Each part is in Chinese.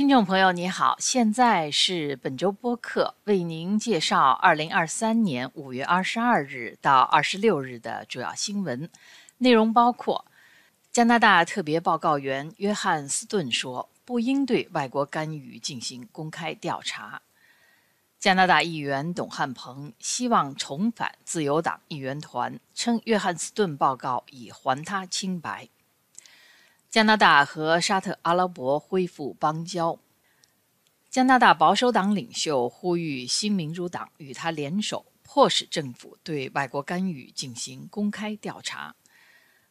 听众朋友，你好，现在是本周播客，为您介绍二零二三年五月二十二日到二十六日的主要新闻内容，包括加拿大特别报告员约翰斯顿说不应对外国干预进行公开调查；加拿大议员董汉鹏希望重返自由党议员团，称约翰斯顿报告已还他清白。加拿大和沙特阿拉伯恢复邦交。加拿大保守党领袖呼吁新民主党与他联手，迫使政府对外国干预进行公开调查。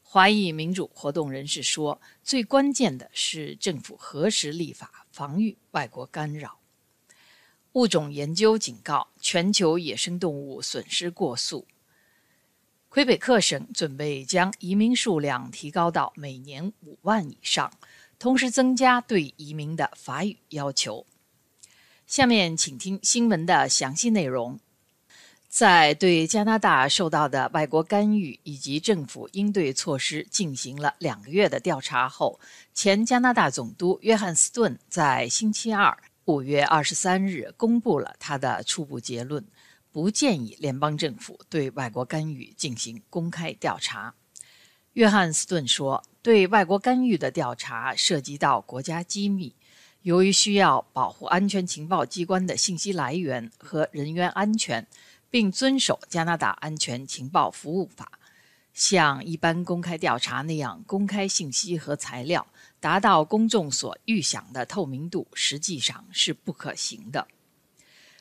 华裔民主活动人士说，最关键的是政府何时立法防御外国干扰。物种研究警告，全球野生动物损失过速。魁北克省准备将移民数量提高到每年五万以上，同时增加对移民的法语要求。下面请听新闻的详细内容。在对加拿大受到的外国干预以及政府应对措施进行了两个月的调查后，前加拿大总督约翰斯顿在星期二（五月二十三日）公布了他的初步结论。不建议联邦政府对外国干预进行公开调查，约翰斯顿说：“对外国干预的调查涉及到国家机密，由于需要保护安全情报机关的信息来源和人员安全，并遵守加拿大安全情报服务法，像一般公开调查那样公开信息和材料，达到公众所预想的透明度，实际上是不可行的。”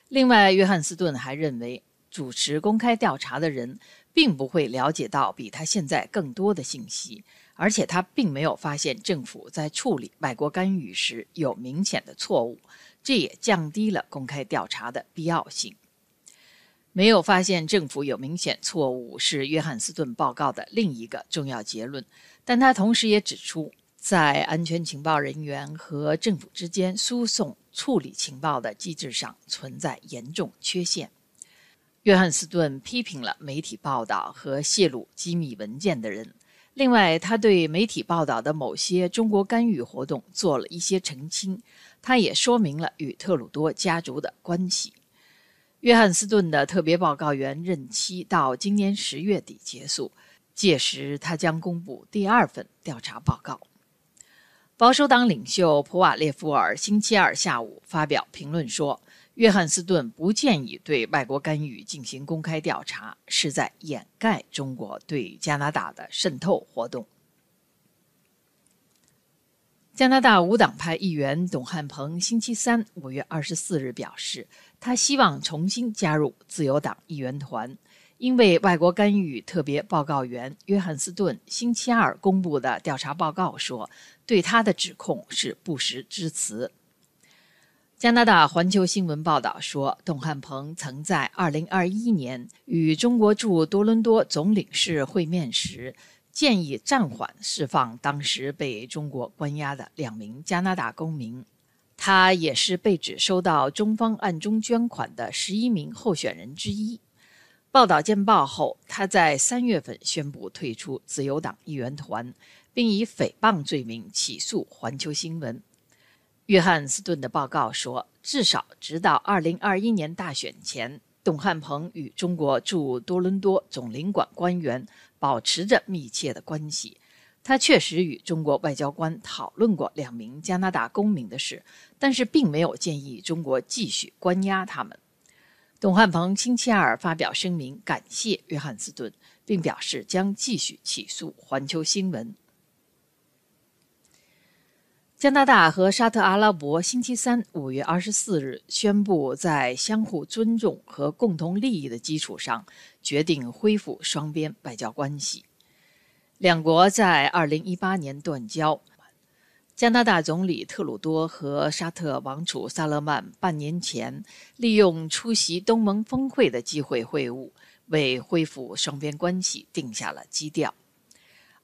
另外，约翰斯顿还认为，主持公开调查的人并不会了解到比他现在更多的信息，而且他并没有发现政府在处理外国干预时有明显的错误，这也降低了公开调查的必要性。没有发现政府有明显错误是约翰斯顿报告的另一个重要结论，但他同时也指出，在安全情报人员和政府之间输送。处理情报的机制上存在严重缺陷。约翰斯顿批评了媒体报道和泄露机密文件的人。另外，他对媒体报道的某些中国干预活动做了一些澄清。他也说明了与特鲁多家族的关系。约翰斯顿的特别报告员任期到今年十月底结束，届时他将公布第二份调查报告。保守党领袖普瓦列夫尔星期二下午发表评论说：“约翰斯顿不建议对外国干预进行公开调查，是在掩盖中国对加拿大的渗透活动。”加拿大无党派议员董汉鹏星期三（五月二十四日）表示，他希望重新加入自由党议员团。因为外国干预特别报告员约翰斯顿星期二公布的调查报告说，对他的指控是不实之词。加拿大环球新闻报道说，董汉鹏曾在2021年与中国驻多伦多总领事会面时，建议暂缓释放当时被中国关押的两名加拿大公民。他也是被指收到中方暗中捐款的十一名候选人之一。报道见报后，他在三月份宣布退出自由党议员团，并以诽谤罪名起诉环球新闻。约翰斯顿的报告说，至少直到2021年大选前，董汉鹏与中国驻多伦多总领馆官员保持着密切的关系。他确实与中国外交官讨论过两名加拿大公民的事，但是并没有建议中国继续关押他们。董汉鹏星期二发表声明，感谢约翰斯顿，并表示将继续起诉环球新闻。加拿大和沙特阿拉伯星期三（五月二十四日）宣布，在相互尊重和共同利益的基础上，决定恢复双边外交关系。两国在二零一八年断交。加拿大总理特鲁多和沙特王储萨勒曼半年前利用出席东盟峰会的机会会晤，为恢复双边关系定下了基调。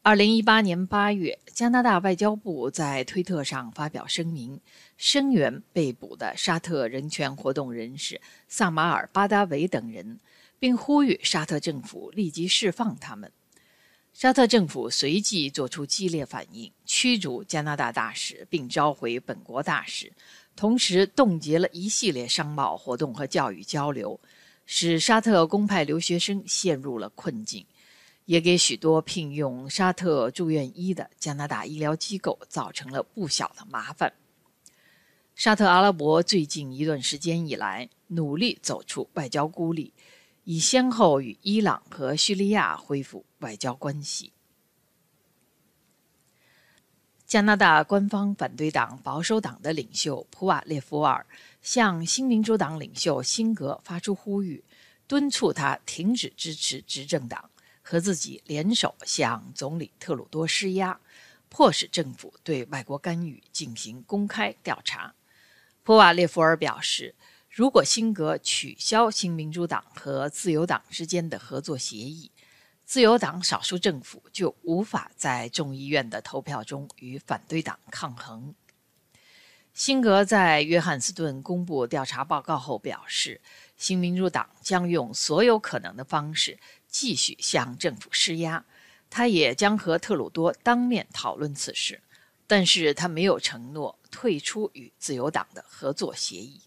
二零一八年八月，加拿大外交部在推特上发表声明，声援被捕的沙特人权活动人士萨马尔巴达维等人，并呼吁沙特政府立即释放他们。沙特政府随即作出激烈反应，驱逐加拿大大使，并召回本国大使，同时冻结了一系列商贸活动和教育交流，使沙特公派留学生陷入了困境，也给许多聘用沙特住院医的加拿大医疗机构造成了不小的麻烦。沙特阿拉伯最近一段时间以来，努力走出外交孤立。已先后与伊朗和叙利亚恢复外交关系。加拿大官方反对党保守党的领袖普瓦列夫尔向新民主党领袖辛格发出呼吁，敦促他停止支持执政党，和自己联手向总理特鲁多施压，迫使政府对外国干预进行公开调查。普瓦列夫尔表示。如果辛格取消新民主党和自由党之间的合作协议，自由党少数政府就无法在众议院的投票中与反对党抗衡。辛格在约翰斯顿公布调查报告后表示，新民主党将用所有可能的方式继续向政府施压。他也将和特鲁多当面讨论此事，但是他没有承诺退出与自由党的合作协议。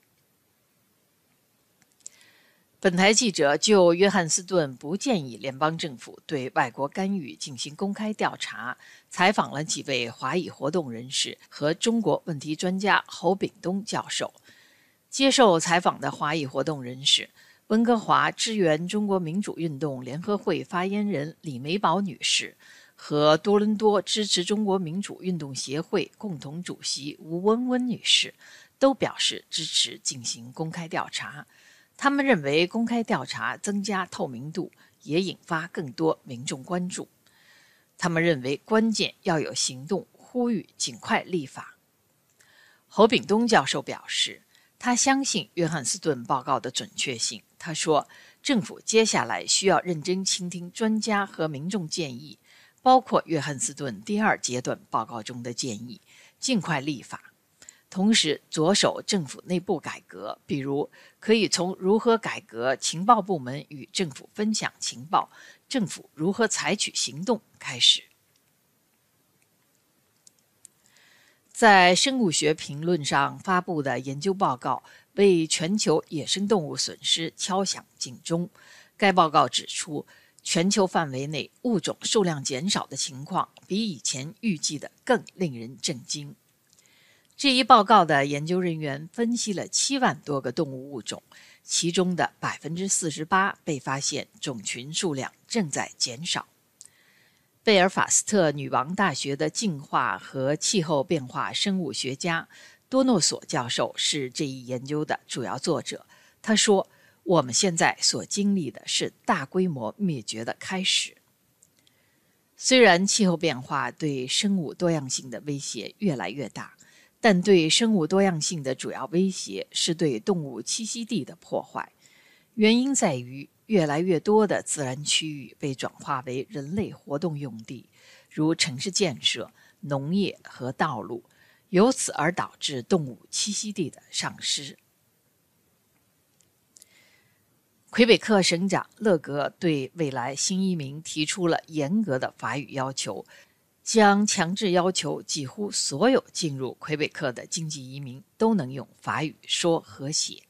本台记者就约翰斯顿不建议联邦政府对外国干预进行公开调查，采访了几位华裔活动人士和中国问题专家侯炳东教授。接受采访的华裔活动人士、温哥华支援中国民主运动联合会发言人李梅宝女士和多伦多支持中国民主运动协会共同主席吴温温女士都表示支持进行公开调查。他们认为，公开调查增加透明度，也引发更多民众关注。他们认为，关键要有行动，呼吁尽快立法。侯炳东教授表示，他相信约翰斯顿报告的准确性。他说，政府接下来需要认真倾听专家和民众建议，包括约翰斯顿第二阶段报告中的建议，尽快立法。同时，着手政府内部改革，比如可以从如何改革情报部门与政府分享情报、政府如何采取行动开始。在《生物学评论》上发布的研究报告为全球野生动物损失敲响警钟。该报告指出，全球范围内物种数量减少的情况比以前预计的更令人震惊。这一报告的研究人员分析了七万多个动物物种，其中的百分之四十八被发现种群数量正在减少。贝尔法斯特女王大学的进化和气候变化生物学家多诺索教授是这一研究的主要作者。他说：“我们现在所经历的是大规模灭绝的开始。虽然气候变化对生物多样性的威胁越来越大。”但对生物多样性的主要威胁是对动物栖息地的破坏，原因在于越来越多的自然区域被转化为人类活动用地，如城市建设、农业和道路，由此而导致动物栖息地的丧失。魁北克省长勒格对未来新移民提出了严格的法语要求。将强制要求几乎所有进入魁北克的经济移民都能用法语说和写。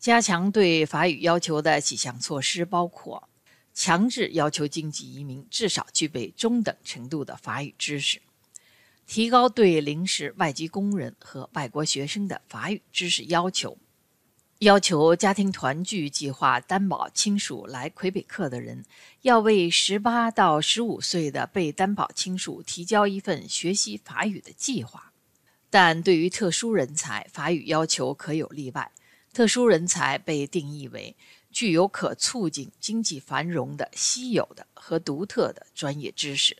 加强对法语要求的几项措施包括：强制要求经济移民至少具备中等程度的法语知识；提高对临时外籍工人和外国学生的法语知识要求。要求家庭团聚计划担保亲属来魁北克的人，要为十八到十五岁的被担保亲属提交一份学习法语的计划。但对于特殊人才，法语要求可有例外。特殊人才被定义为具有可促进经济繁荣的稀有的和独特的专业知识。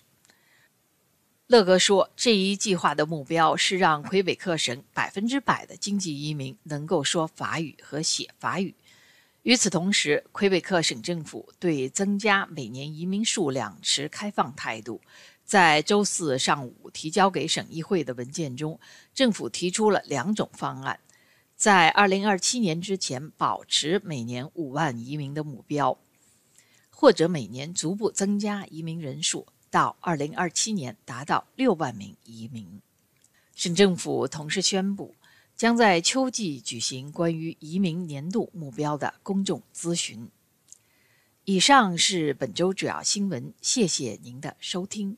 乐格说：“这一计划的目标是让魁北克省百分之百的经济移民能够说法语和写法语。与此同时，魁北克省政府对增加每年移民数量持开放态度。在周四上午提交给省议会的文件中，政府提出了两种方案：在2027年之前保持每年5万移民的目标，或者每年逐步增加移民人数。”到二零二七年达到六万名移民。省政府同时宣布，将在秋季举行关于移民年度目标的公众咨询。以上是本周主要新闻，谢谢您的收听。